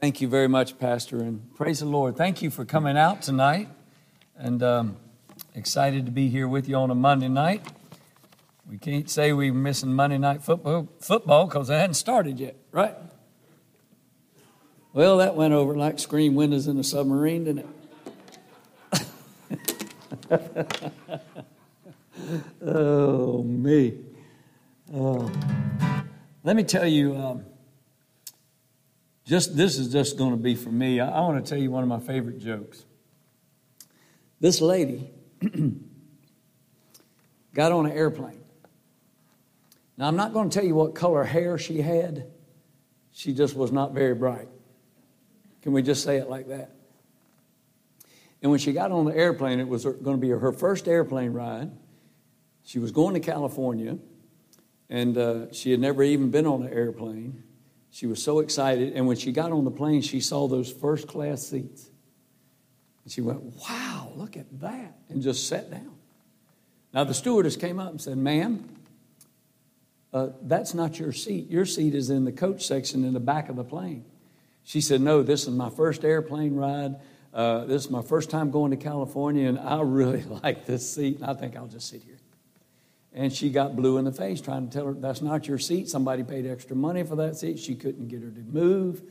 Thank you very much, Pastor, and praise the Lord. Thank you for coming out tonight, and um, excited to be here with you on a Monday night. We can't say we're missing Monday night football football because it hadn't started yet, right? Well, that went over like screen windows in a submarine, didn't it? oh, me. Oh. Let me tell you, um, just this is just going to be for me. I, I want to tell you one of my favorite jokes. This lady got on an airplane. Now, I'm not going to tell you what color hair she had. She just was not very bright. Can we just say it like that? And when she got on the airplane, it was going to be her first airplane ride. She was going to California, and uh, she had never even been on an airplane. She was so excited. And when she got on the plane, she saw those first class seats. And she went, Wow, look at that. And just sat down. Now, the stewardess came up and said, Ma'am, uh, that's not your seat. Your seat is in the coach section in the back of the plane. She said, No, this is my first airplane ride. Uh, this is my first time going to California, and I really like this seat, and I think I'll just sit here. And she got blue in the face trying to tell her, That's not your seat. Somebody paid extra money for that seat. She couldn't get her to move.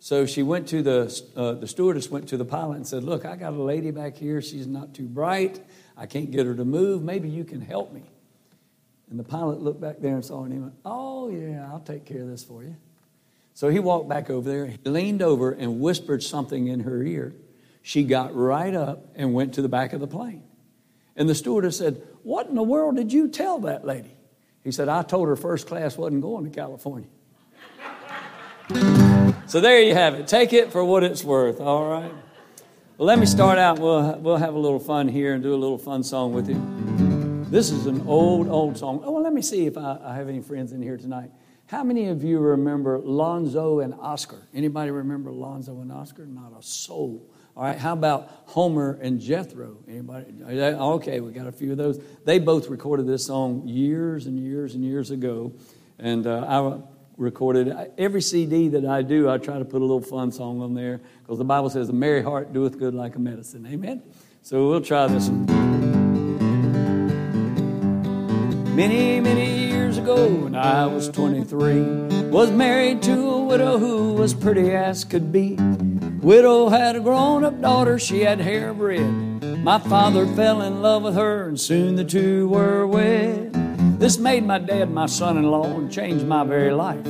So she went to the, uh, the stewardess went to the pilot and said, Look, I got a lady back here. She's not too bright. I can't get her to move. Maybe you can help me. And the pilot looked back there and saw her and he went, Oh, yeah, I'll take care of this for you. So he walked back over there. He leaned over and whispered something in her ear. She got right up and went to the back of the plane. And the stewardess said, What in the world did you tell that lady? He said, I told her first class wasn't going to California. so there you have it. Take it for what it's worth, all right? Well, let me start out. We'll, we'll have a little fun here and do a little fun song with you. This is an old, old song. Oh, well, let me see if I, I have any friends in here tonight. How many of you remember Lonzo and Oscar? Anybody remember Lonzo and Oscar? Not a soul. All right, how about Homer and Jethro? Anybody? Okay, we got a few of those. They both recorded this song years and years and years ago, and uh, I recorded every CD that I do. I try to put a little fun song on there because the Bible says, "A merry heart doeth good like a medicine." Amen. So we'll try this one. Many, many years ago, when I was 23, was married to a widow who was pretty as could be. Widow had a grown up daughter, she had hair red. My father fell in love with her, and soon the two were wed. This made my dad my son in law and changed my very life.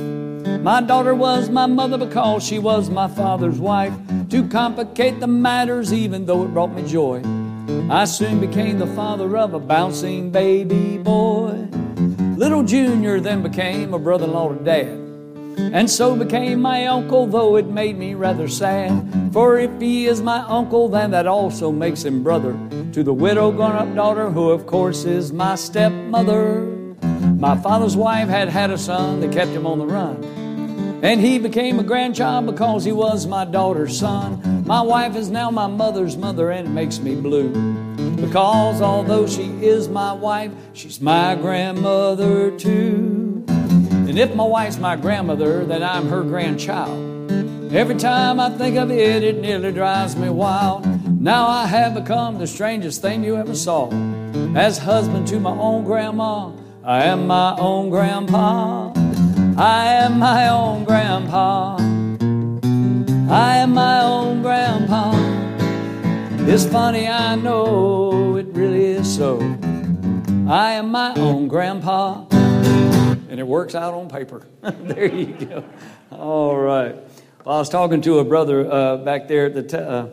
My daughter was my mother because she was my father's wife. To complicate the matters, even though it brought me joy, I soon became the father of a bouncing baby boy. Little Junior then became a brother in law to dad and so became my uncle, though it made me rather sad. For if he is my uncle, then that also makes him brother to the widow grown up daughter, who of course is my stepmother. My father's wife had had a son that kept him on the run. And he became a grandchild because he was my daughter's son. My wife is now my mother's mother, and it makes me blue. Because although she is my wife, she's my grandmother too. And if my wife's my grandmother, then I'm her grandchild. Every time I think of it, it nearly drives me wild. Now I have become the strangest thing you ever saw. As husband to my own grandma, I am my own grandpa. I am my own grandpa. I am my own grandpa. It's funny, I know it really is so. I am my own grandpa and it works out on paper. there you go. All right. Well, I was talking to a brother uh, back there at the t- uh,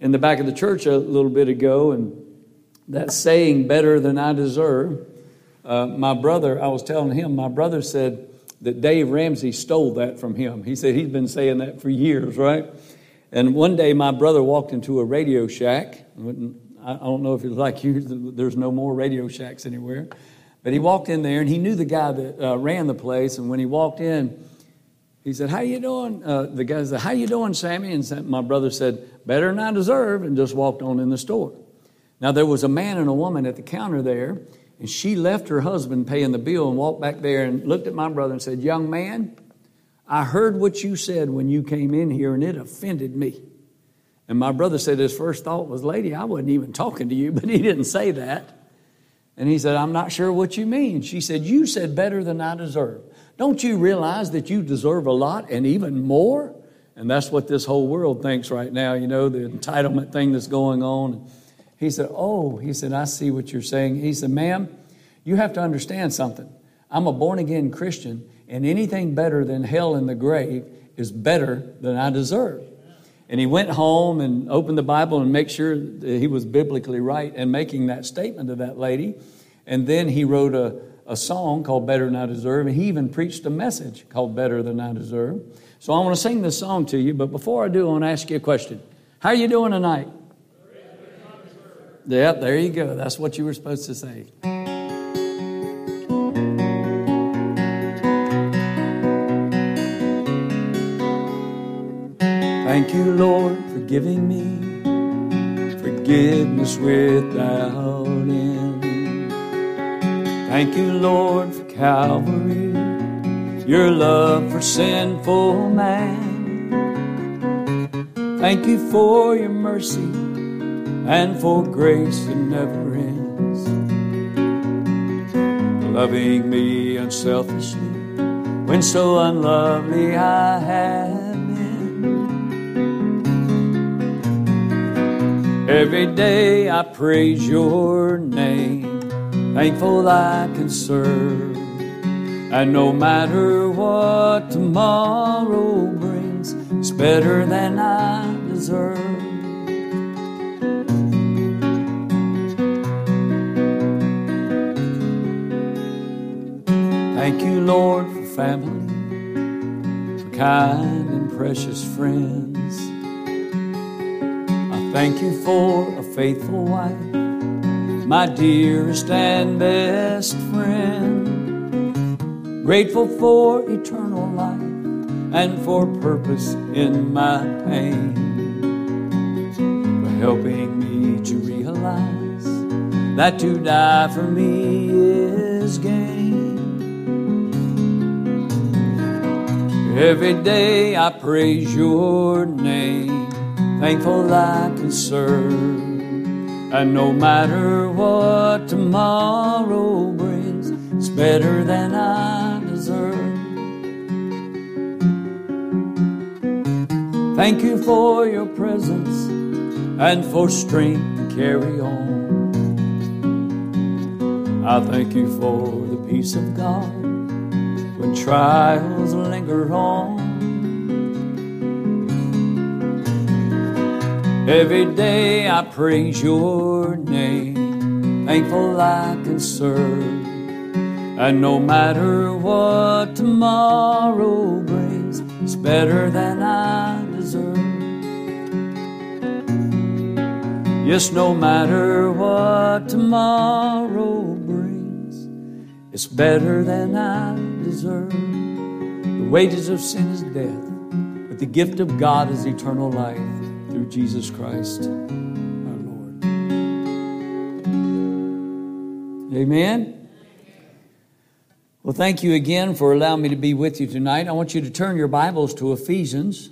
in the back of the church a little bit ago, and that saying "better than I deserve." Uh, my brother, I was telling him, my brother said that Dave Ramsey stole that from him. He said he's been saying that for years, right? And one day, my brother walked into a Radio Shack. I don't know if it's like you. There's no more Radio Shacks anywhere. But he walked in there and he knew the guy that uh, ran the place. And when he walked in, he said, "How you doing?" Uh, the guy said, "How you doing, Sammy?" And my brother said, "Better than I deserve," and just walked on in the store. Now there was a man and a woman at the counter there, and she left her husband paying the bill and walked back there and looked at my brother and said, "Young man, I heard what you said when you came in here, and it offended me. And my brother said his first thought was, Lady, I wasn't even talking to you, but he didn't say that. And he said, I'm not sure what you mean. She said, You said better than I deserve. Don't you realize that you deserve a lot and even more? And that's what this whole world thinks right now, you know, the entitlement thing that's going on. He said, Oh, he said, I see what you're saying. He said, Ma'am, you have to understand something. I'm a born again Christian, and anything better than hell in the grave is better than I deserve. And he went home and opened the Bible and make sure that he was biblically right in making that statement to that lady. And then he wrote a, a song called Better Than I Deserve, and he even preached a message called Better Than I Deserve. So I want to sing this song to you, but before I do, I want to ask you a question. How are you doing tonight? Yep, there you go. That's what you were supposed to say. Thank you, Lord, for giving me forgiveness without end. Thank you, Lord, for Calvary, your love for sinful man. Thank you for your mercy and for grace that never ends. Loving me unselfishly when so unlovely I have Every day I praise your name, thankful I can serve. And no matter what tomorrow brings, it's better than I deserve. Thank you, Lord, for family, for kind and precious friends. Thank you for a faithful wife, my dearest and best friend. Grateful for eternal life and for purpose in my pain. For helping me to realize that to die for me is gain. Every day I praise your name thankful I can serve. And no matter what tomorrow brings, it's better than I deserve. Thank you for your presence and for strength to carry on. I thank you for the peace of God when trials linger on. Every day I praise your name, thankful I can serve. And no matter what tomorrow brings, it's better than I deserve. Yes, no matter what tomorrow brings, it's better than I deserve. The wages of sin is death, but the gift of God is eternal life through Jesus Christ our Lord. Amen. Well, thank you again for allowing me to be with you tonight. I want you to turn your Bibles to Ephesians.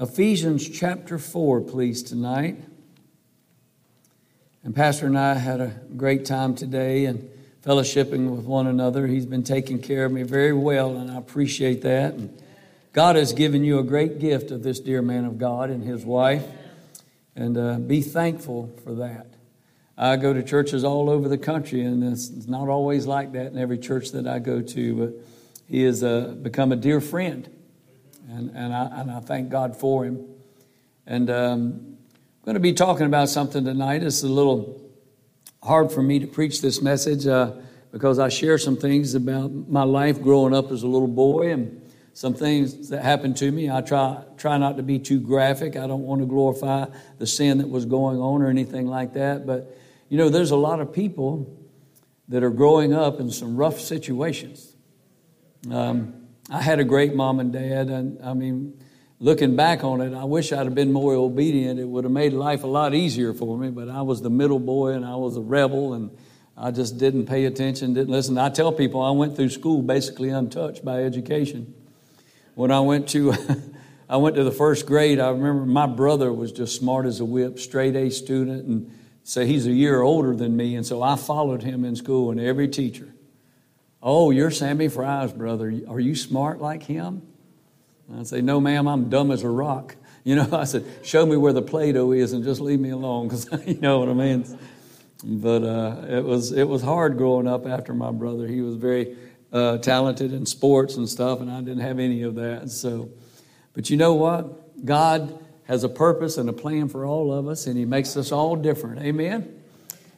Ephesians chapter 4, please, tonight. And Pastor and I had a great time today and fellowshipping with one another. He's been taking care of me very well, and I appreciate that. And God has given you a great gift of this dear man of God and his wife, and uh, be thankful for that. I go to churches all over the country, and it's not always like that in every church that I go to, but he has uh, become a dear friend, and, and, I, and I thank God for him. And um, I'm going to be talking about something tonight. It's a little hard for me to preach this message uh, because I share some things about my life growing up as a little boy and some things that happened to me. I try, try not to be too graphic. I don't want to glorify the sin that was going on or anything like that. But, you know, there's a lot of people that are growing up in some rough situations. Um, I had a great mom and dad, and I mean, looking back on it, I wish I'd have been more obedient. It would have made life a lot easier for me, but I was the middle boy and I was a rebel and I just didn't pay attention, didn't listen. I tell people I went through school basically untouched by education. When I went to I went to the first grade, I remember my brother was just smart as a whip, straight A student, and say he's a year older than me, and so I followed him in school and every teacher. Oh, you're Sammy Fry's brother. Are you smart like him? I'd say, No, ma'am, I'm dumb as a rock. You know, I said, Show me where the Play Doh is and just leave me alone, because you know what I mean. But uh, it, was, it was hard growing up after my brother. He was very uh, talented in sports and stuff, and I didn't have any of that. So, but you know what? God has a purpose and a plan for all of us, and He makes us all different. Amen?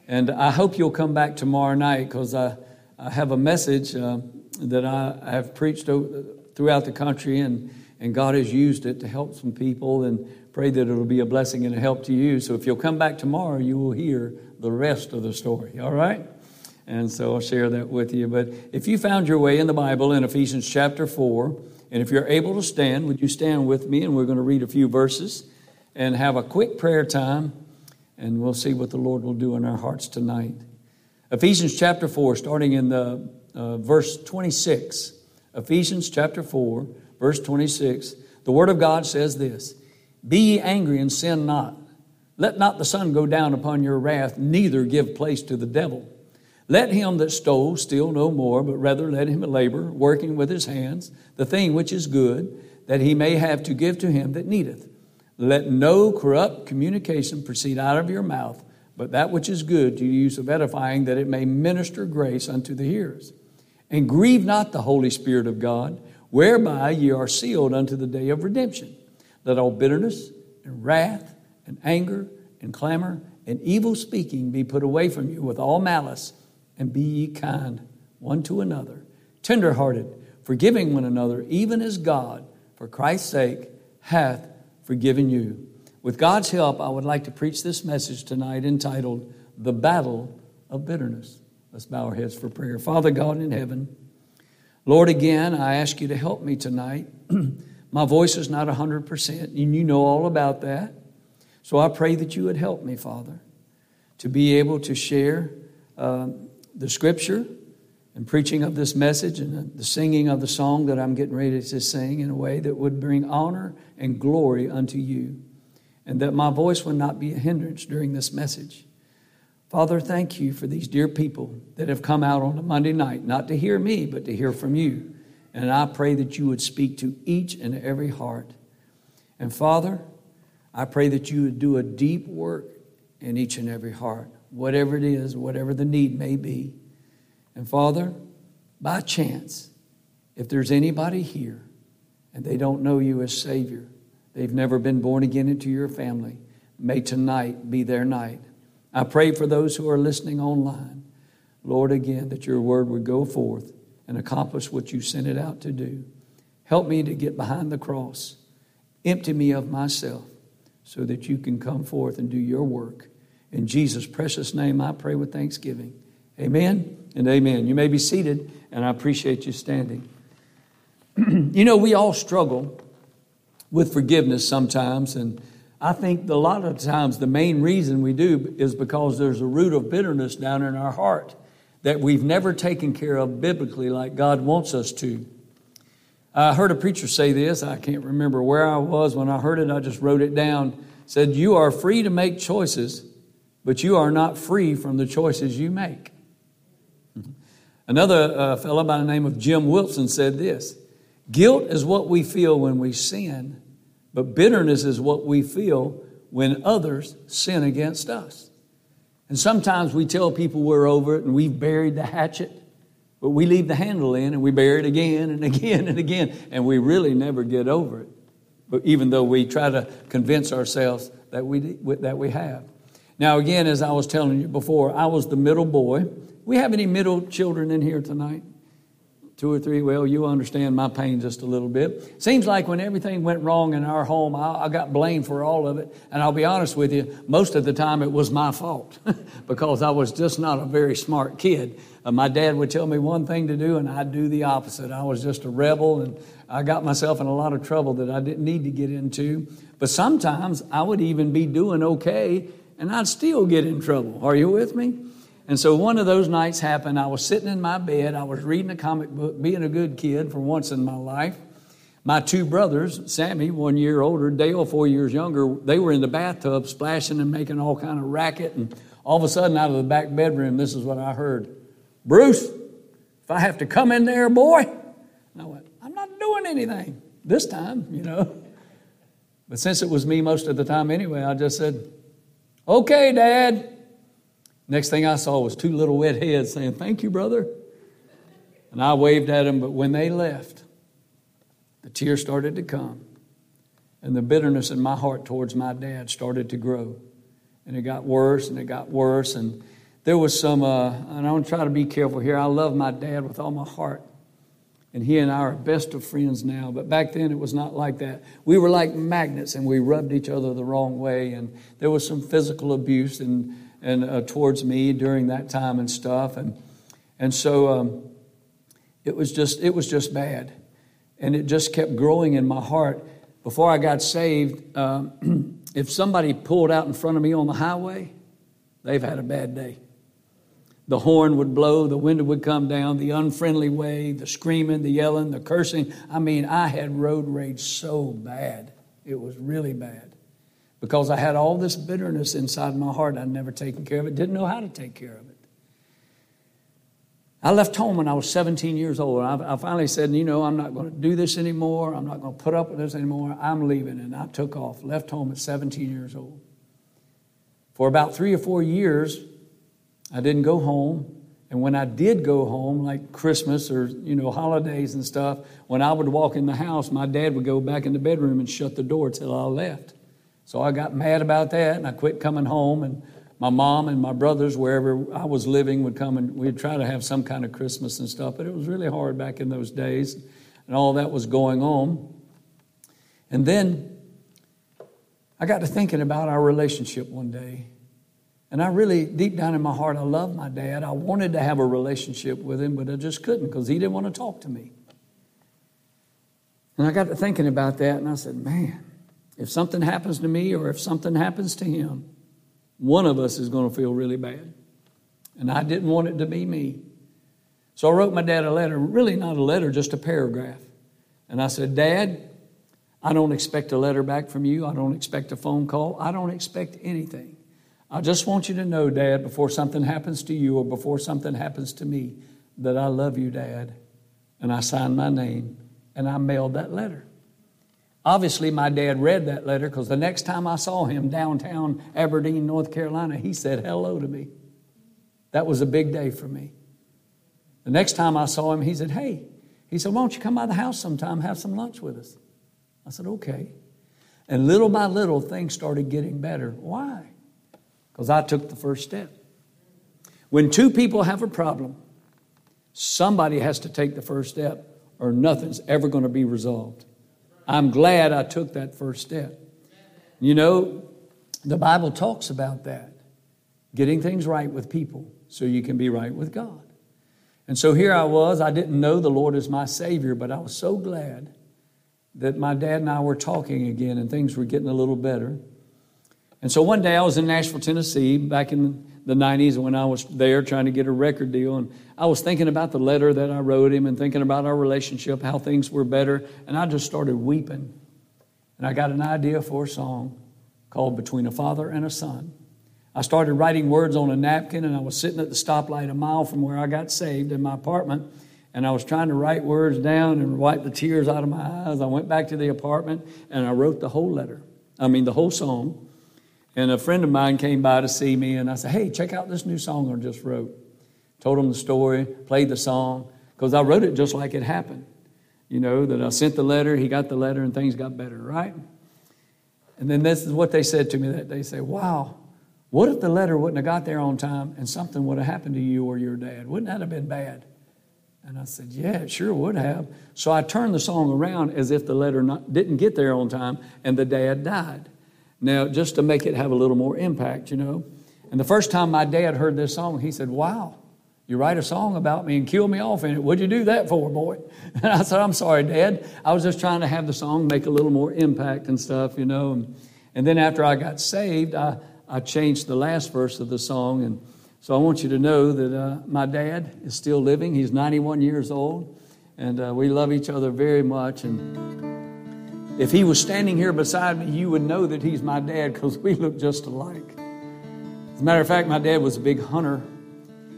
And I hope you'll come back tomorrow night because I, I have a message uh, that I, I have preached throughout the country, and, and God has used it to help some people, and pray that it'll be a blessing and a help to you. So if you'll come back tomorrow, you will hear the rest of the story. All right? And so I'll share that with you. But if you found your way in the Bible in Ephesians chapter 4, and if you're able to stand, would you stand with me? And we're going to read a few verses and have a quick prayer time, and we'll see what the Lord will do in our hearts tonight. Ephesians chapter 4, starting in the uh, verse 26. Ephesians chapter 4, verse 26. The Word of God says this Be ye angry and sin not. Let not the sun go down upon your wrath, neither give place to the devil. Let him that stole steal no more, but rather let him labor, working with his hands, the thing which is good, that he may have to give to him that needeth. Let no corrupt communication proceed out of your mouth, but that which is good to use of edifying, that it may minister grace unto the hearers. And grieve not the Holy Spirit of God, whereby ye are sealed unto the day of redemption. Let all bitterness and wrath and anger and clamor and evil speaking be put away from you with all malice and be ye kind one to another, tenderhearted, forgiving one another, even as God, for Christ's sake, hath forgiven you. With God's help, I would like to preach this message tonight entitled The Battle of Bitterness. Let's bow our heads for prayer. Father God in heaven, Lord, again, I ask you to help me tonight. My voice is not 100%, and you know all about that. So I pray that you would help me, Father, to be able to share uh, the scripture and preaching of this message and the singing of the song that I'm getting ready to sing in a way that would bring honor and glory unto you, and that my voice would not be a hindrance during this message. Father, thank you for these dear people that have come out on a Monday night, not to hear me, but to hear from you. And I pray that you would speak to each and every heart. And Father, I pray that you would do a deep work in each and every heart whatever it is, whatever the need may be. And Father, by chance, if there's anybody here and they don't know you as Savior, they've never been born again into your family, may tonight be their night. I pray for those who are listening online, Lord, again, that your word would go forth and accomplish what you sent it out to do. Help me to get behind the cross, empty me of myself, so that you can come forth and do your work. In Jesus' precious name, I pray with thanksgiving. Amen and amen. You may be seated, and I appreciate you standing. you know, we all struggle with forgiveness sometimes, and I think a lot of times the main reason we do is because there's a root of bitterness down in our heart that we've never taken care of biblically like God wants us to. I heard a preacher say this. I can't remember where I was when I heard it. I just wrote it down. Said, "You are free to make choices, but you are not free from the choices you make. Another uh, fellow by the name of Jim Wilson said this Guilt is what we feel when we sin, but bitterness is what we feel when others sin against us. And sometimes we tell people we're over it and we've buried the hatchet, but we leave the handle in and we bury it again and again and again, and we really never get over it. But even though we try to convince ourselves that we, that we have. Now, again, as I was telling you before, I was the middle boy. We have any middle children in here tonight? Two or three? Well, you understand my pain just a little bit. Seems like when everything went wrong in our home, I, I got blamed for all of it. And I'll be honest with you, most of the time it was my fault because I was just not a very smart kid. Uh, my dad would tell me one thing to do, and I'd do the opposite. I was just a rebel, and I got myself in a lot of trouble that I didn't need to get into. But sometimes I would even be doing okay and I'd still get in trouble. Are you with me? And so one of those nights happened. I was sitting in my bed. I was reading a comic book, being a good kid for once in my life. My two brothers, Sammy, one year older, Dale, four years younger, they were in the bathtub splashing and making all kind of racket. And all of a sudden, out of the back bedroom, this is what I heard Bruce, if I have to come in there, boy. And I went, I'm not doing anything this time, you know. But since it was me most of the time anyway, I just said, Okay, Dad. Next thing I saw was two little wet heads saying, Thank you, brother. And I waved at them, but when they left, the tears started to come. And the bitterness in my heart towards my dad started to grow. And it got worse and it got worse. And there was some, uh, and I want to try to be careful here. I love my dad with all my heart. And he and I are best of friends now. But back then it was not like that. We were like magnets and we rubbed each other the wrong way. And there was some physical abuse and, and uh, towards me during that time and stuff. And, and so um, it was just, it was just bad and it just kept growing in my heart. Before I got saved, um, if somebody pulled out in front of me on the highway, they've had a bad day. The horn would blow, the window would come down, the unfriendly way, the screaming, the yelling, the cursing. I mean, I had road rage so bad. It was really bad. Because I had all this bitterness inside my heart. I'd never taken care of it, didn't know how to take care of it. I left home when I was 17 years old. I, I finally said, you know, I'm not going to do this anymore. I'm not going to put up with this anymore. I'm leaving. And I took off, left home at 17 years old. For about three or four years, I didn't go home. And when I did go home, like Christmas or, you know, holidays and stuff, when I would walk in the house, my dad would go back in the bedroom and shut the door till I left. So I got mad about that and I quit coming home and my mom and my brothers, wherever I was living, would come and we'd try to have some kind of Christmas and stuff, but it was really hard back in those days, and all that was going on. And then I got to thinking about our relationship one day. And I really, deep down in my heart, I loved my dad. I wanted to have a relationship with him, but I just couldn't because he didn't want to talk to me. And I got to thinking about that, and I said, man, if something happens to me or if something happens to him, one of us is going to feel really bad. And I didn't want it to be me. So I wrote my dad a letter, really not a letter, just a paragraph. And I said, Dad, I don't expect a letter back from you. I don't expect a phone call. I don't expect anything. I just want you to know, Dad, before something happens to you or before something happens to me, that I love you, Dad. And I signed my name and I mailed that letter. Obviously, my dad read that letter because the next time I saw him downtown Aberdeen, North Carolina, he said hello to me. That was a big day for me. The next time I saw him, he said, Hey, he said, Why don't you come by the house sometime, have some lunch with us? I said, Okay. And little by little, things started getting better. Why? Because I took the first step. When two people have a problem, somebody has to take the first step, or nothing's ever going to be resolved. I'm glad I took that first step. You know, the Bible talks about that getting things right with people so you can be right with God. And so here I was. I didn't know the Lord as my Savior, but I was so glad that my dad and I were talking again and things were getting a little better. And so one day I was in Nashville, Tennessee, back in the 90s when I was there trying to get a record deal. And I was thinking about the letter that I wrote him and thinking about our relationship, how things were better. And I just started weeping. And I got an idea for a song called Between a Father and a Son. I started writing words on a napkin, and I was sitting at the stoplight a mile from where I got saved in my apartment. And I was trying to write words down and wipe the tears out of my eyes. I went back to the apartment and I wrote the whole letter. I mean, the whole song. And a friend of mine came by to see me, and I said, Hey, check out this new song I just wrote. Told him the story, played the song, because I wrote it just like it happened. You know, that I sent the letter, he got the letter, and things got better, right? And then this is what they said to me that day. Say, wow, what if the letter wouldn't have got there on time and something would have happened to you or your dad? Wouldn't that have been bad? And I said, yeah, it sure would have. So I turned the song around as if the letter not, didn't get there on time and the dad died. Now, just to make it have a little more impact, you know. And the first time my dad heard this song, he said, Wow, you write a song about me and kill me off in it. What'd you do that for, boy? And I said, I'm sorry, Dad. I was just trying to have the song make a little more impact and stuff, you know. And, and then after I got saved, I, I changed the last verse of the song. And so I want you to know that uh, my dad is still living. He's 91 years old. And uh, we love each other very much. And If he was standing here beside me, you would know that he's my dad because we look just alike. As a matter of fact, my dad was a big hunter.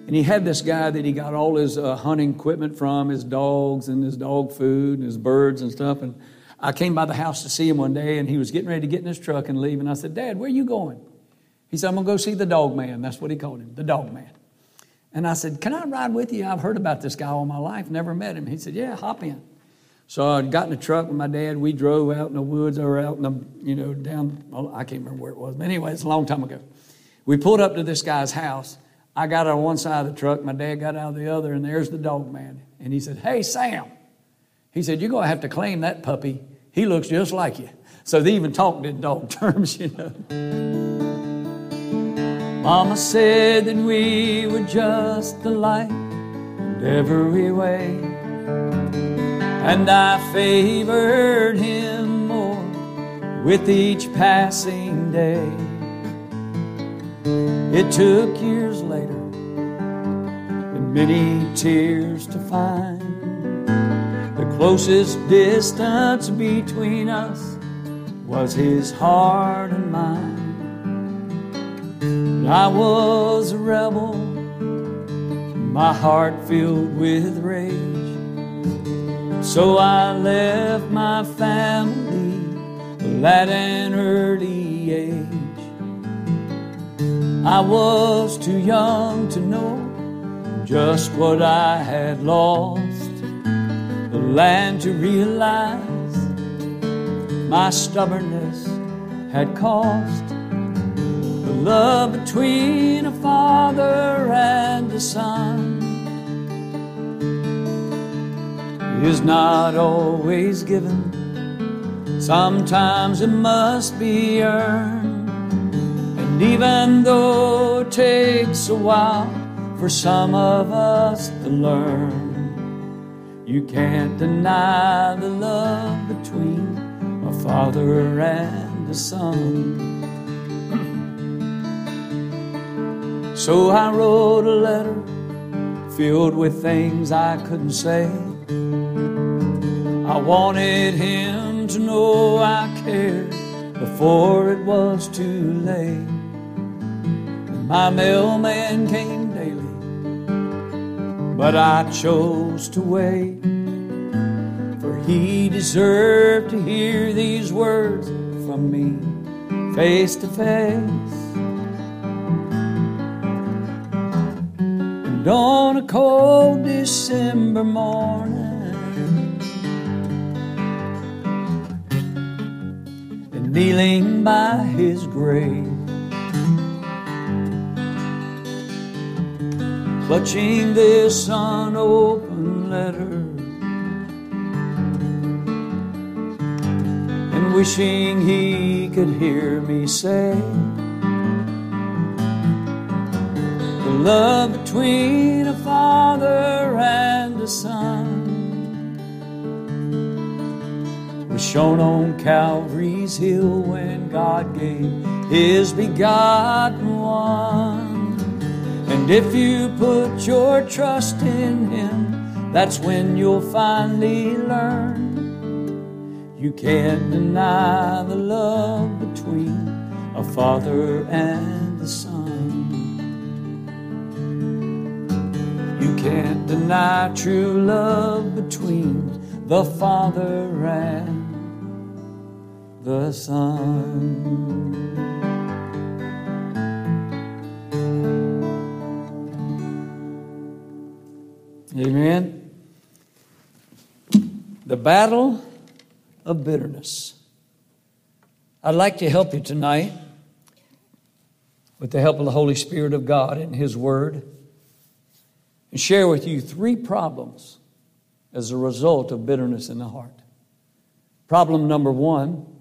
And he had this guy that he got all his uh, hunting equipment from, his dogs and his dog food and his birds and stuff. And I came by the house to see him one day, and he was getting ready to get in his truck and leave. And I said, Dad, where are you going? He said, I'm going to go see the dog man. That's what he called him, the dog man. And I said, Can I ride with you? I've heard about this guy all my life, never met him. He said, Yeah, hop in. So I got in the truck with my dad. We drove out in the woods or out in the, you know, down, well, I can't remember where it was. But anyway, it's a long time ago. We pulled up to this guy's house. I got on one side of the truck, my dad got out of the other, and there's the dog man. And he said, Hey, Sam. He said, You're going to have to claim that puppy. He looks just like you. So they even talked in dog terms, you know. Mama said that we were just alike in every way. And I favored him more with each passing day. It took years later and many tears to find the closest distance between us was his heart and mine. I was a rebel, my heart filled with rage. So I left my family at an early age. I was too young to know just what I had lost, the land to realize my stubbornness had cost. The love between a father and a son is not always given, sometimes it must be earned. And even though it takes a while for some of us to learn, you can't deny the love between a father and a son. So I wrote a letter filled with things I couldn't say. I wanted him to know I cared before it was too late. And My mailman came daily, but I chose to wait. For he deserved to hear these words from me face to face. And on a cold December morning, kneeling by his grave. clutching this unopened letter and wishing he could hear me say the love between a father and a son shown on Calvary's hill when God gave his begotten one. And if you put your trust in Him, that's when you'll finally learn. You can't deny the love between a father and a son. You can't deny true love between the father and the son. Amen. The battle of bitterness. I'd like to help you tonight with the help of the Holy Spirit of God and His Word and share with you three problems as a result of bitterness in the heart. Problem number one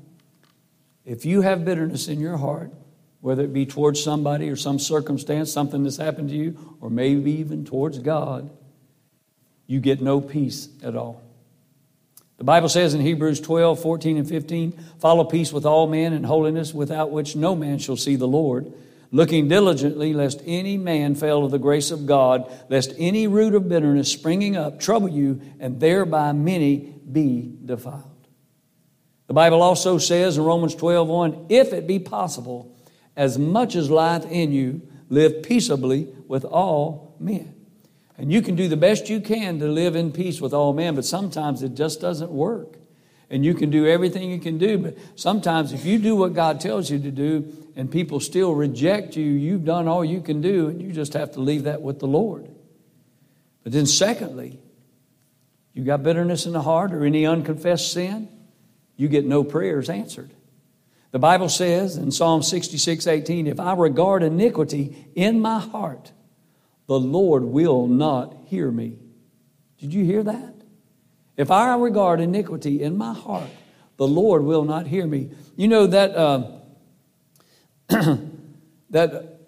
if you have bitterness in your heart, whether it be towards somebody or some circumstance, something that's happened to you, or maybe even towards God, you get no peace at all. The Bible says in Hebrews 12, 14, and 15, follow peace with all men and holiness, without which no man shall see the Lord, looking diligently lest any man fail of the grace of God, lest any root of bitterness springing up trouble you, and thereby many be defiled. The Bible also says in Romans 12 1, if it be possible, as much as lieth in you, live peaceably with all men. And you can do the best you can to live in peace with all men, but sometimes it just doesn't work. And you can do everything you can do, but sometimes if you do what God tells you to do and people still reject you, you've done all you can do, and you just have to leave that with the Lord. But then, secondly, you got bitterness in the heart or any unconfessed sin, you get no prayers answered. The Bible says in Psalm 66 18, if I regard iniquity in my heart, the Lord will not hear me. Did you hear that? If I regard iniquity in my heart, the Lord will not hear me. You know that uh, that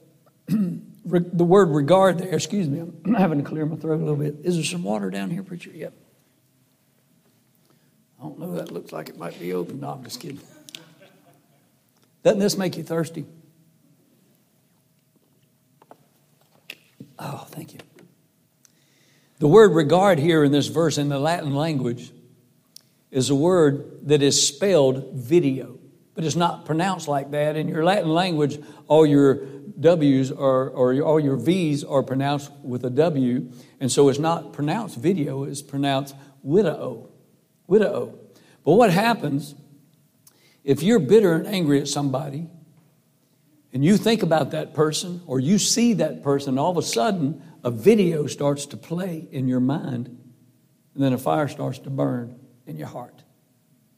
the word regard there. Excuse me, I'm having to clear my throat a little bit. Is there some water down here, preacher? Yep. I don't know. That looks like it might be open. No, I'm just kidding. Doesn't this make you thirsty? Oh, thank you. The word regard here in this verse in the Latin language is a word that is spelled video, but it's not pronounced like that. In your Latin language, all your W's are, or all your V's are pronounced with a W, and so it's not pronounced video, it's pronounced widow. Widow. But what happens if you're bitter and angry at somebody and you think about that person or you see that person, all of a sudden a video starts to play in your mind, and then a fire starts to burn in your heart.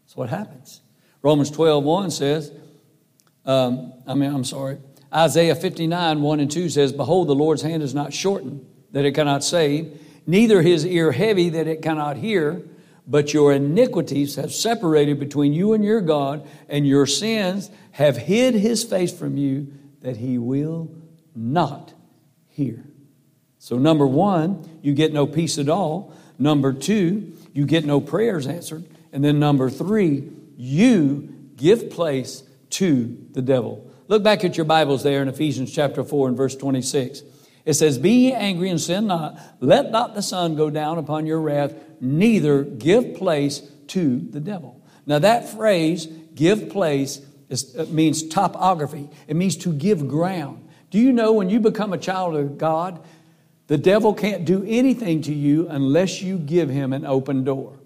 That's what happens. Romans 12, 1 says, um, I mean, I'm sorry. Isaiah 59, 1 and 2 says, Behold, the Lord's hand is not shortened, that it cannot save, neither his ear heavy, that it cannot hear. But your iniquities have separated between you and your God, and your sins have hid his face from you that he will not hear. So, number one, you get no peace at all. Number two, you get no prayers answered. And then number three, you give place to the devil. Look back at your Bibles there in Ephesians chapter 4 and verse 26. It says, Be ye angry and sin not. Let not the sun go down upon your wrath, neither give place to the devil. Now, that phrase, give place, is, means topography. It means to give ground. Do you know when you become a child of God, the devil can't do anything to you unless you give him an open door.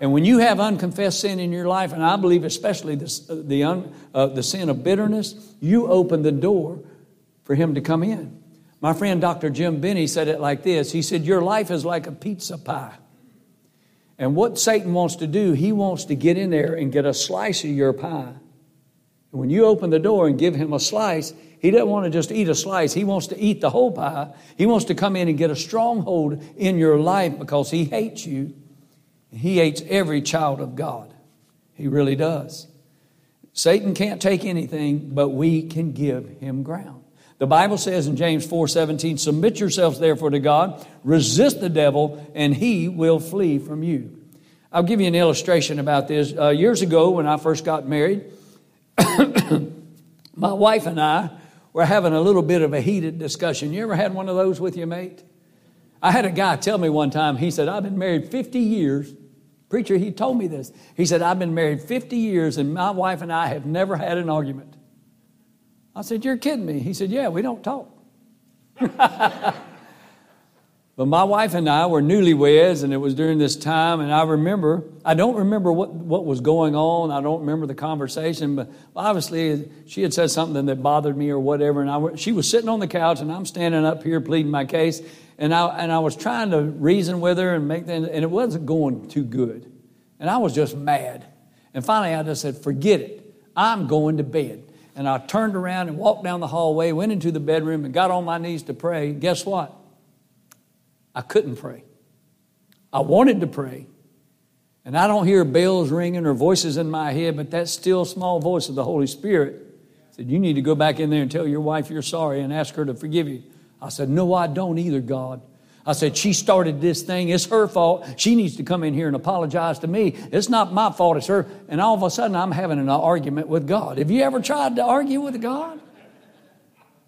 And when you have unconfessed sin in your life, and I believe especially the, the, un, uh, the sin of bitterness, you open the door for him to come in. My friend Dr. Jim Binney said it like this He said, Your life is like a pizza pie. And what Satan wants to do, he wants to get in there and get a slice of your pie. And when you open the door and give him a slice, he doesn't want to just eat a slice. He wants to eat the whole pie. He wants to come in and get a stronghold in your life because he hates you. He hates every child of God. He really does. Satan can't take anything, but we can give him ground. The Bible says in James 4 17, Submit yourselves therefore to God, resist the devil, and he will flee from you. I'll give you an illustration about this. Uh, years ago, when I first got married, my wife and I were having a little bit of a heated discussion. You ever had one of those with your mate? I had a guy tell me one time, he said, I've been married 50 years. Preacher, he told me this. He said, I've been married 50 years and my wife and I have never had an argument. I said, You're kidding me. He said, Yeah, we don't talk. but my wife and I were newlyweds, and it was during this time, and I remember, I don't remember what, what was going on. I don't remember the conversation, but obviously she had said something that bothered me or whatever, and I, she was sitting on the couch, and I'm standing up here pleading my case, and I, and I was trying to reason with her and make things, and it wasn't going too good. And I was just mad. And finally, I just said, Forget it. I'm going to bed. And I turned around and walked down the hallway, went into the bedroom, and got on my knees to pray. Guess what? I couldn't pray. I wanted to pray. And I don't hear bells ringing or voices in my head, but that still small voice of the Holy Spirit said, You need to go back in there and tell your wife you're sorry and ask her to forgive you. I said, No, I don't either, God. I said, She started this thing. It's her fault. She needs to come in here and apologize to me. It's not my fault, it's her. And all of a sudden, I'm having an argument with God. Have you ever tried to argue with God?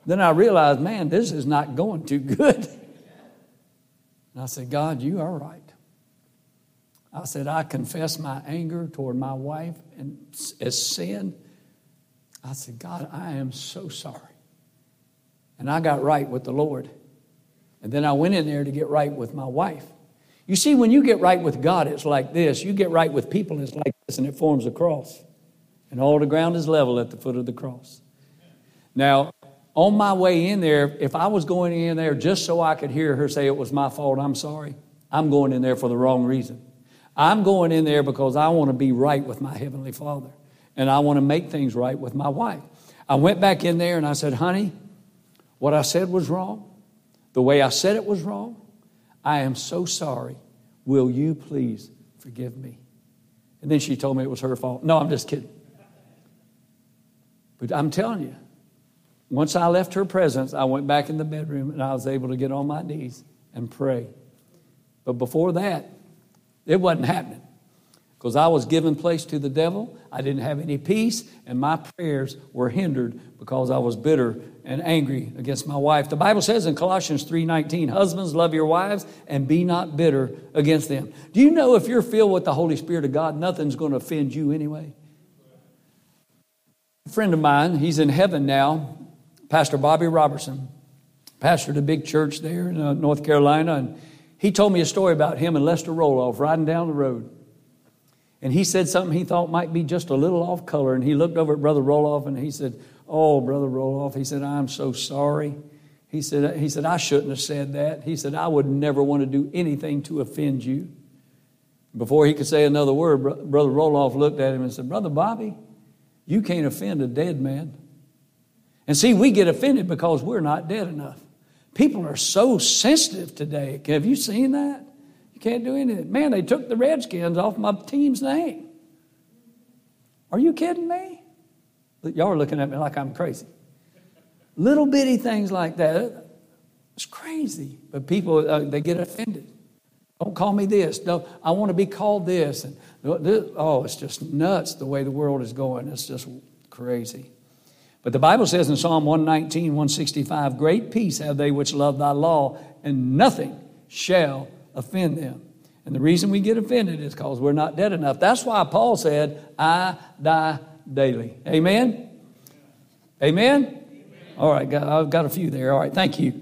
Then I realized, man, this is not going too good. And I said, God, you are right. I said, I confess my anger toward my wife and as sin. I said, God, I am so sorry. And I got right with the Lord. And then I went in there to get right with my wife. You see, when you get right with God, it's like this. You get right with people, it's like this, and it forms a cross. And all the ground is level at the foot of the cross. Now, on my way in there, if I was going in there just so I could hear her say it was my fault, I'm sorry, I'm going in there for the wrong reason. I'm going in there because I want to be right with my Heavenly Father. And I want to make things right with my wife. I went back in there and I said, honey, what I said was wrong. The way I said it was wrong. I am so sorry. Will you please forgive me? And then she told me it was her fault. No, I'm just kidding. But I'm telling you, once I left her presence, I went back in the bedroom and I was able to get on my knees and pray. But before that, it wasn't happening because I was giving place to the devil. I didn't have any peace, and my prayers were hindered because I was bitter and angry against my wife. The Bible says in Colossians 3:19, "Husbands, love your wives and be not bitter against them." Do you know if you're filled with the Holy Spirit of God, nothing's going to offend you anyway? A friend of mine, he's in heaven now, Pastor Bobby Robertson, pastored a big church there in uh, North Carolina, and he told me a story about him and Lester Roloff riding down the road. And he said something he thought might be just a little off color. And he looked over at Brother Roloff and he said, Oh, Brother Roloff, he said, I'm so sorry. He said, he said, I shouldn't have said that. He said, I would never want to do anything to offend you. Before he could say another word, Brother Roloff looked at him and said, Brother Bobby, you can't offend a dead man. And see, we get offended because we're not dead enough. People are so sensitive today. Have you seen that? You can't do anything. Man, they took the Redskins off my team's name. Are you kidding me? Y'all are looking at me like I'm crazy. Little bitty things like that. It's crazy. But people, uh, they get offended. Don't call me this. No, I want to be called this. And this, oh, it's just nuts the way the world is going. It's just crazy. But the Bible says in Psalm 119, 165, Great peace have they which love thy law, and nothing shall offend them. And the reason we get offended is because we're not dead enough. That's why Paul said, I die daily. Amen? Amen? Amen. All right, I've got a few there. All right, thank you.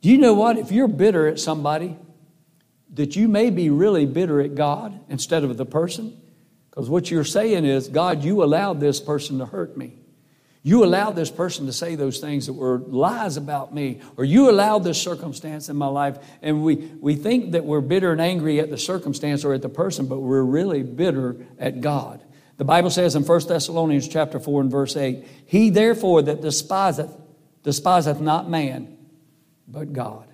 Do you know what? If you're bitter at somebody, that you may be really bitter at God instead of the person. Because what you're saying is, God, you allowed this person to hurt me. You allowed this person to say those things that were lies about me, or you allowed this circumstance in my life. And we, we think that we're bitter and angry at the circumstance or at the person, but we're really bitter at God. The Bible says in 1 Thessalonians chapter 4 and verse 8, He therefore that despiseth, despiseth not man, but God.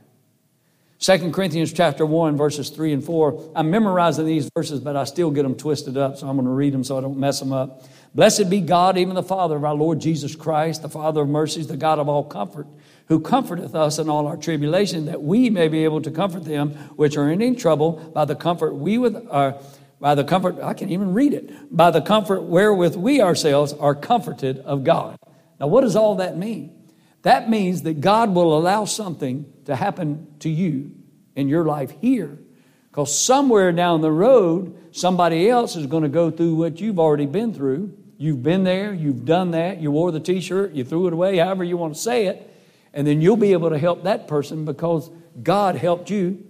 2 Corinthians chapter 1, verses 3 and 4. I'm memorizing these verses, but I still get them twisted up, so I'm going to read them so I don't mess them up. Blessed be God, even the Father of our Lord Jesus Christ, the Father of mercies, the God of all comfort, who comforteth us in all our tribulation, that we may be able to comfort them which are in any trouble by the comfort we with our by the comfort I can't even read it by the comfort wherewith we ourselves are comforted of God. Now, what does all that mean? That means that God will allow something to happen to you in your life here. Because somewhere down the road, somebody else is going to go through what you've already been through. You've been there, you've done that, you wore the t shirt, you threw it away, however you want to say it, and then you'll be able to help that person because God helped you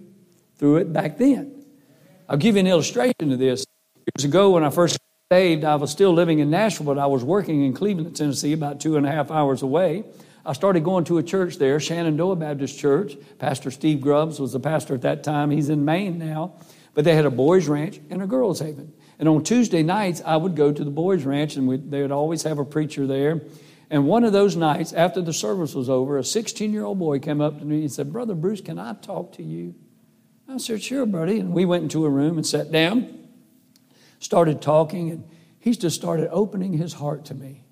through it back then. I'll give you an illustration of this. Years ago, when I first saved, I was still living in Nashville, but I was working in Cleveland, Tennessee, about two and a half hours away. I started going to a church there, Shenandoah Baptist Church. Pastor Steve Grubbs was the pastor at that time. He's in Maine now. But they had a boys' ranch and a girls' haven. And on Tuesday nights, I would go to the boys' ranch, and they would always have a preacher there. And one of those nights, after the service was over, a 16 year old boy came up to me and said, Brother Bruce, can I talk to you? I said, Sure, buddy. And we went into a room and sat down, started talking, and he just started opening his heart to me.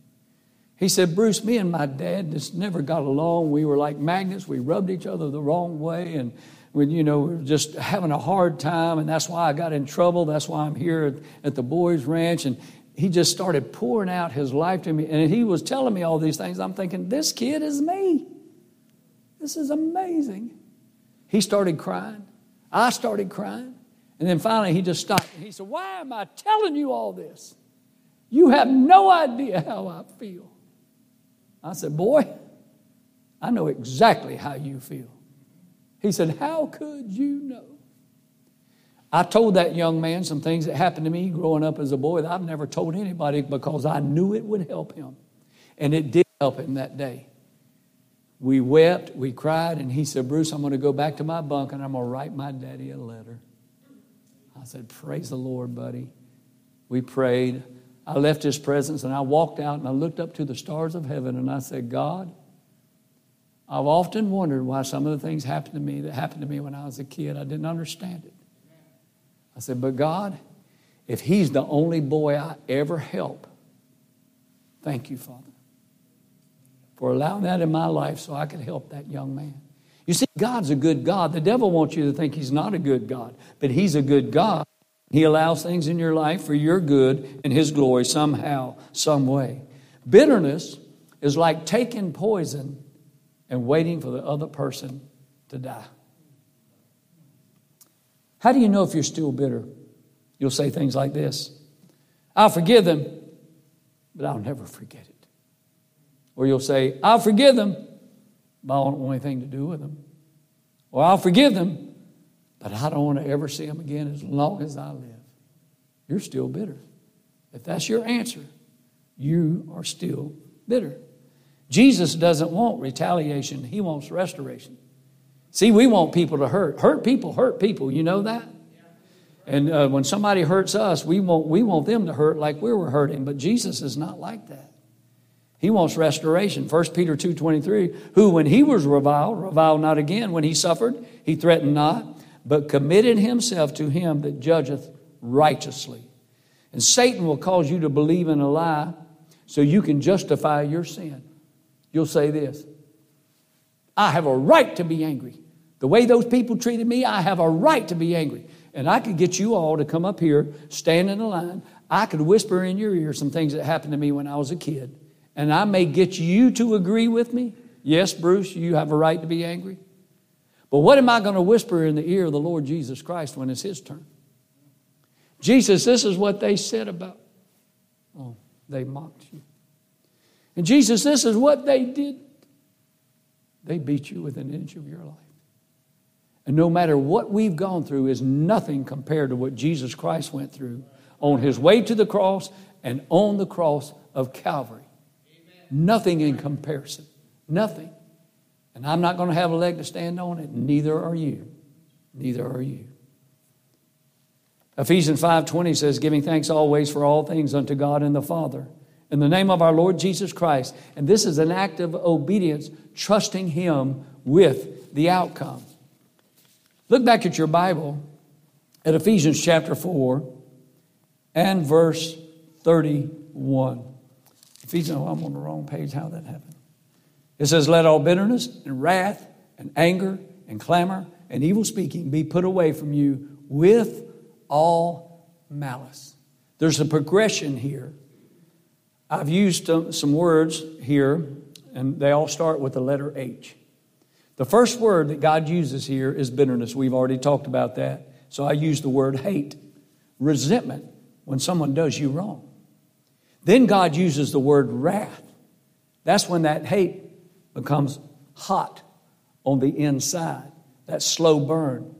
He said, Bruce, me and my dad just never got along. We were like magnets. We rubbed each other the wrong way. And when, you know, we were just having a hard time. And that's why I got in trouble. That's why I'm here at, at the boys' ranch. And he just started pouring out his life to me. And he was telling me all these things. I'm thinking, this kid is me. This is amazing. He started crying. I started crying. And then finally he just stopped. He said, Why am I telling you all this? You have no idea how I feel. I said, Boy, I know exactly how you feel. He said, How could you know? I told that young man some things that happened to me growing up as a boy that I've never told anybody because I knew it would help him. And it did help him that day. We wept, we cried, and he said, Bruce, I'm going to go back to my bunk and I'm going to write my daddy a letter. I said, Praise the Lord, buddy. We prayed. I left his presence and I walked out and I looked up to the stars of heaven and I said, God, I've often wondered why some of the things happened to me that happened to me when I was a kid. I didn't understand it. I said, But God, if he's the only boy I ever help, thank you, Father, for allowing that in my life so I could help that young man. You see, God's a good God. The devil wants you to think he's not a good God, but he's a good God. He allows things in your life for your good and his glory somehow, some way. Bitterness is like taking poison and waiting for the other person to die. How do you know if you're still bitter? You'll say things like this I'll forgive them, but I'll never forget it. Or you'll say, I'll forgive them, but I don't want anything to do with them. Or I'll forgive them, but I don't want to ever see them again as long as I live. You're still bitter. If that's your answer, you are still bitter. Jesus doesn't want retaliation, he wants restoration. See, we want people to hurt. Hurt people hurt people. You know that? And uh, when somebody hurts us, we want, we want them to hurt like we were hurting. But Jesus is not like that. He wants restoration. 1 Peter 2.23, who when he was reviled, reviled not again. When he suffered, he threatened not, but committed himself to him that judgeth righteously. And Satan will cause you to believe in a lie so you can justify your sin. You'll say this I have a right to be angry. The way those people treated me, I have a right to be angry. And I could get you all to come up here, stand in a line. I could whisper in your ear some things that happened to me when I was a kid. And I may get you to agree with me. Yes, Bruce, you have a right to be angry. But what am I going to whisper in the ear of the Lord Jesus Christ when it's his turn? Jesus, this is what they said about. Oh, they mocked you. And Jesus, this is what they did. They beat you within an inch of your life. And no matter what we've gone through is nothing compared to what Jesus Christ went through on his way to the cross and on the cross of Calvary. Amen. Nothing in comparison. Nothing. And I'm not going to have a leg to stand on it. Neither are you. Neither are you. Ephesians 5:20 says giving thanks always for all things unto God and the Father in the name of our Lord Jesus Christ. And this is an act of obedience, trusting him with the outcome. Look back at your Bible at Ephesians chapter 4 and verse 31. Ephesians, oh, I'm on the wrong page. How that happened? It says, Let all bitterness and wrath and anger and clamor and evil speaking be put away from you with all malice. There's a progression here. I've used some words here, and they all start with the letter H. The first word that God uses here is bitterness. We've already talked about that. So I use the word hate, resentment when someone does you wrong. Then God uses the word wrath. That's when that hate becomes hot on the inside, that slow burn.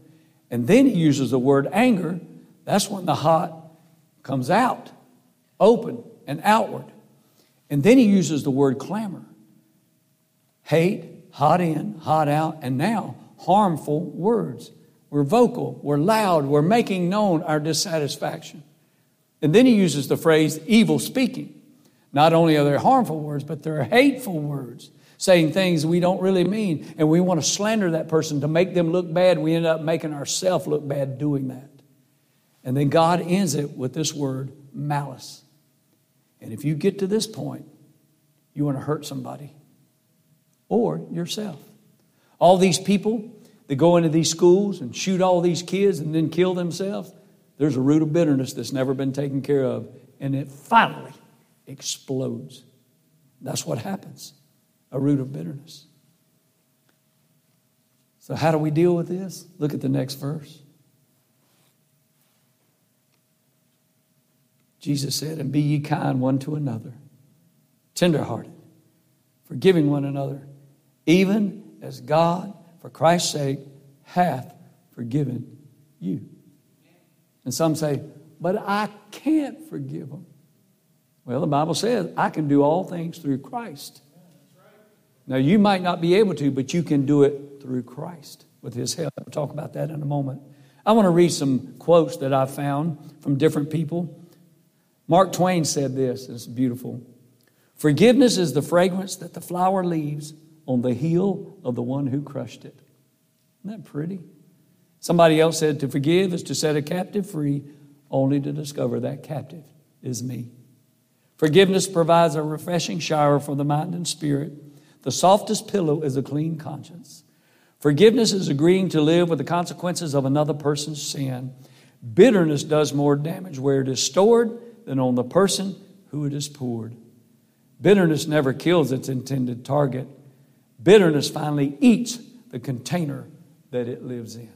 And then he uses the word anger. That's when the hot comes out, open and outward. And then he uses the word clamor. Hate, hot in, hot out, and now harmful words. We're vocal, we're loud, we're making known our dissatisfaction. And then he uses the phrase evil speaking. Not only are there harmful words, but there are hateful words, saying things we don't really mean, and we want to slander that person to make them look bad. We end up making ourselves look bad doing that. And then God ends it with this word, malice. And if you get to this point, you want to hurt somebody or yourself. All these people that go into these schools and shoot all these kids and then kill themselves, there's a root of bitterness that's never been taken care of, and it finally explodes. That's what happens a root of bitterness. So, how do we deal with this? Look at the next verse. Jesus said, And be ye kind one to another, tenderhearted, forgiving one another, even as God, for Christ's sake, hath forgiven you. And some say, But I can't forgive them. Well, the Bible says, I can do all things through Christ. Now, you might not be able to, but you can do it through Christ with His help. We'll talk about that in a moment. I want to read some quotes that I found from different people. Mark Twain said this, it's beautiful. Forgiveness is the fragrance that the flower leaves on the heel of the one who crushed it. Isn't that pretty? Somebody else said to forgive is to set a captive free, only to discover that captive is me. Forgiveness provides a refreshing shower for the mind and spirit. The softest pillow is a clean conscience. Forgiveness is agreeing to live with the consequences of another person's sin. Bitterness does more damage where it is stored than on the person who it is poured. Bitterness never kills its intended target. Bitterness finally eats the container that it lives in.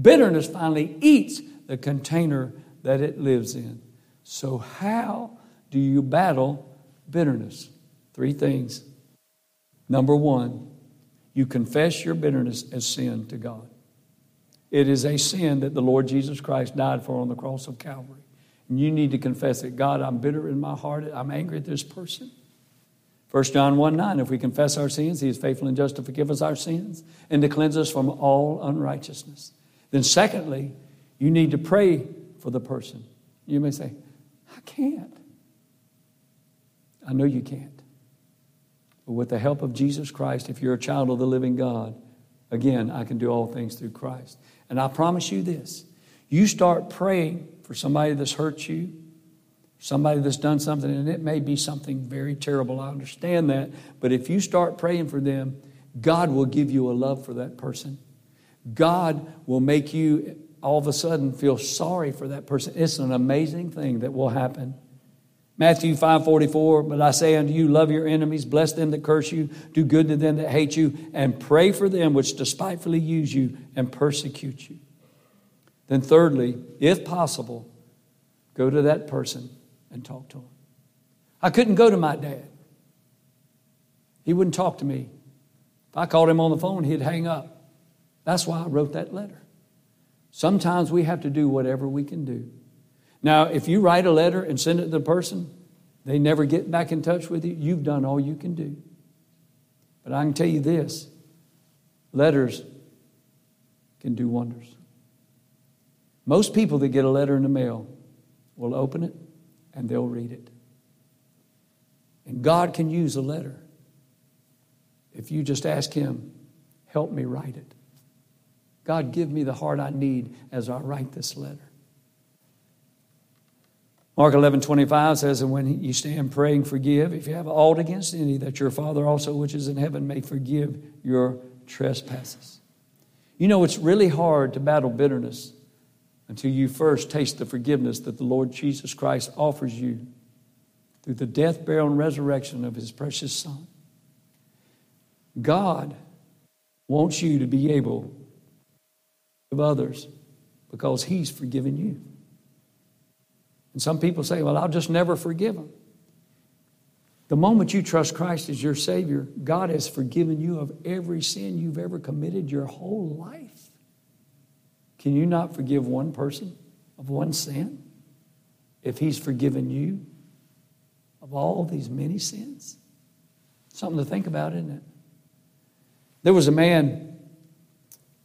Bitterness finally eats the container that it lives in. So, how do you battle bitterness? Three things. Number one, you confess your bitterness as sin to God. It is a sin that the Lord Jesus Christ died for on the cross of Calvary. And you need to confess it. God, I'm bitter in my heart. I'm angry at this person. 1 John 1 9, if we confess our sins, he is faithful and just to forgive us our sins and to cleanse us from all unrighteousness. Then, secondly, you need to pray for the person. You may say, I can't. I know you can't. But with the help of Jesus Christ, if you're a child of the living God, again, I can do all things through Christ. And I promise you this you start praying for somebody that's hurt you, somebody that's done something, and it may be something very terrible. I understand that. But if you start praying for them, God will give you a love for that person. God will make you all of a sudden feel sorry for that person. It's an amazing thing that will happen. Matthew 5 44, but I say unto you, love your enemies, bless them that curse you, do good to them that hate you, and pray for them which despitefully use you and persecute you. Then, thirdly, if possible, go to that person and talk to him. I couldn't go to my dad, he wouldn't talk to me. If I called him on the phone, he'd hang up. That's why I wrote that letter. Sometimes we have to do whatever we can do now, if you write a letter and send it to the person, they never get back in touch with you, you've done all you can do. But I can tell you this letters can do wonders. Most people that get a letter in the mail will open it and they'll read it. And God can use a letter if you just ask Him, help me write it. God, give me the heart I need as I write this letter. Mark 11, 25 says, And when you stand praying, forgive if you have aught against any, that your Father also, which is in heaven, may forgive your trespasses. You know, it's really hard to battle bitterness until you first taste the forgiveness that the Lord Jesus Christ offers you through the death, burial, and resurrection of his precious Son. God wants you to be able to forgive others because he's forgiven you. And some people say, well, I'll just never forgive them. The moment you trust Christ as your Savior, God has forgiven you of every sin you've ever committed your whole life. Can you not forgive one person of one sin if He's forgiven you of all these many sins? Something to think about, isn't it? There was a man,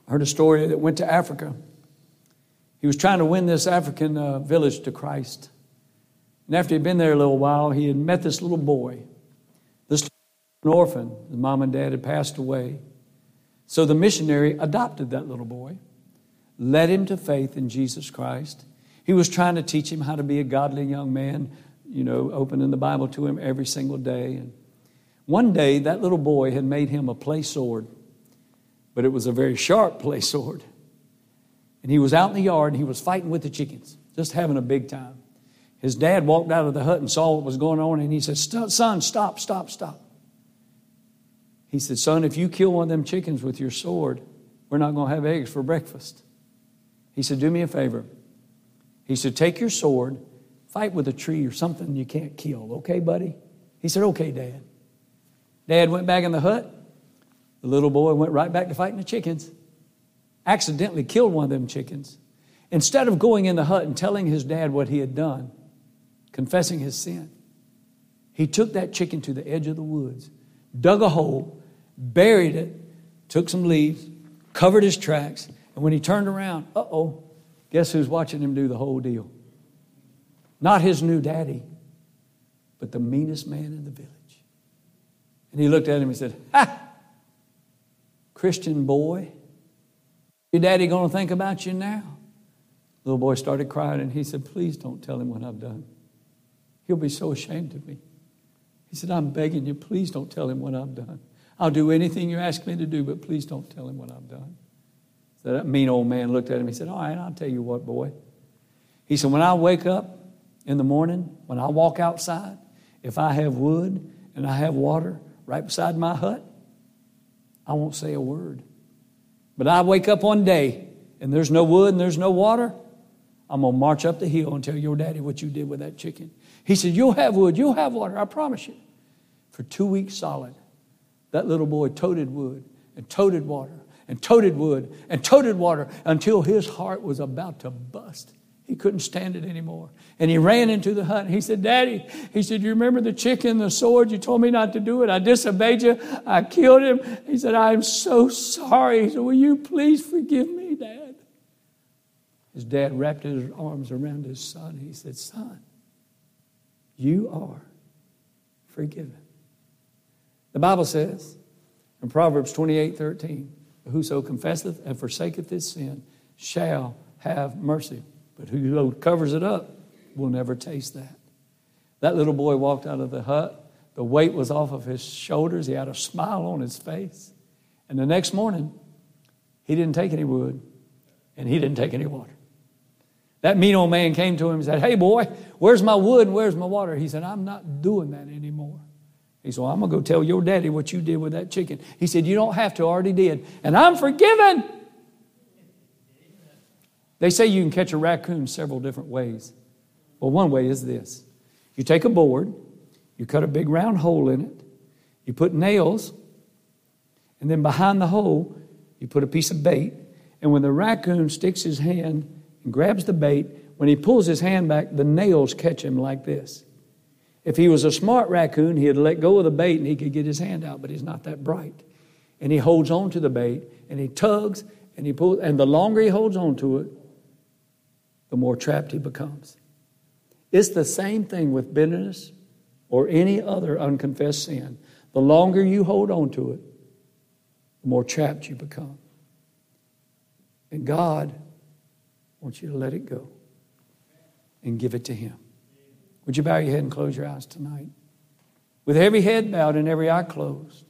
I heard a story that went to Africa he was trying to win this African uh, village to Christ. And after he'd been there a little while, he had met this little boy. This an orphan. His mom and dad had passed away. So the missionary adopted that little boy, led him to faith in Jesus Christ. He was trying to teach him how to be a godly young man, you know, opening the Bible to him every single day. And one day, that little boy had made him a play sword, but it was a very sharp play sword. And he was out in the yard and he was fighting with the chickens, just having a big time. His dad walked out of the hut and saw what was going on and he said, Son, stop, stop, stop. He said, Son, if you kill one of them chickens with your sword, we're not going to have eggs for breakfast. He said, Do me a favor. He said, Take your sword, fight with a tree or something you can't kill, okay, buddy? He said, Okay, Dad. Dad went back in the hut. The little boy went right back to fighting the chickens. Accidentally killed one of them chickens. Instead of going in the hut and telling his dad what he had done, confessing his sin, he took that chicken to the edge of the woods, dug a hole, buried it, took some leaves, covered his tracks, and when he turned around, uh oh, guess who's watching him do the whole deal? Not his new daddy, but the meanest man in the village. And he looked at him and said, Ha! Christian boy, your daddy going to think about you now? Little boy started crying and he said, Please don't tell him what I've done. He'll be so ashamed of me. He said, I'm begging you, please don't tell him what I've done. I'll do anything you ask me to do, but please don't tell him what I've done. So that mean old man looked at him. He said, All right, I'll tell you what, boy. He said, When I wake up in the morning, when I walk outside, if I have wood and I have water right beside my hut, I won't say a word. But I wake up one day and there's no wood and there's no water, I'm going to march up the hill and tell your daddy what you did with that chicken. He said, You'll have wood, you'll have water, I promise you. For two weeks solid, that little boy toted wood and toted water and toted wood and toted water until his heart was about to bust. He couldn't stand it anymore. And he ran into the hut. He said, Daddy, he said, You remember the chicken, the sword? You told me not to do it. I disobeyed you. I killed him. He said, I am so sorry. He said, Will you please forgive me, Dad? His dad wrapped his arms around his son. He said, Son, you are forgiven. The Bible says in Proverbs 28 13, Whoso confesseth and forsaketh his sin shall have mercy. But who covers it up will never taste that. That little boy walked out of the hut. The weight was off of his shoulders. He had a smile on his face. And the next morning, he didn't take any wood and he didn't take any water. That mean old man came to him and said, Hey, boy, where's my wood and where's my water? He said, I'm not doing that anymore. He said, well, I'm going to go tell your daddy what you did with that chicken. He said, You don't have to, I already did. And I'm forgiven. They say you can catch a raccoon several different ways. Well, one way is this you take a board, you cut a big round hole in it, you put nails, and then behind the hole, you put a piece of bait. And when the raccoon sticks his hand and grabs the bait, when he pulls his hand back, the nails catch him like this. If he was a smart raccoon, he'd let go of the bait and he could get his hand out, but he's not that bright. And he holds on to the bait and he tugs and he pulls, and the longer he holds on to it, the more trapped he becomes. It's the same thing with bitterness or any other unconfessed sin. The longer you hold on to it, the more trapped you become. And God wants you to let it go and give it to Him. Would you bow your head and close your eyes tonight? With every head bowed and every eye closed.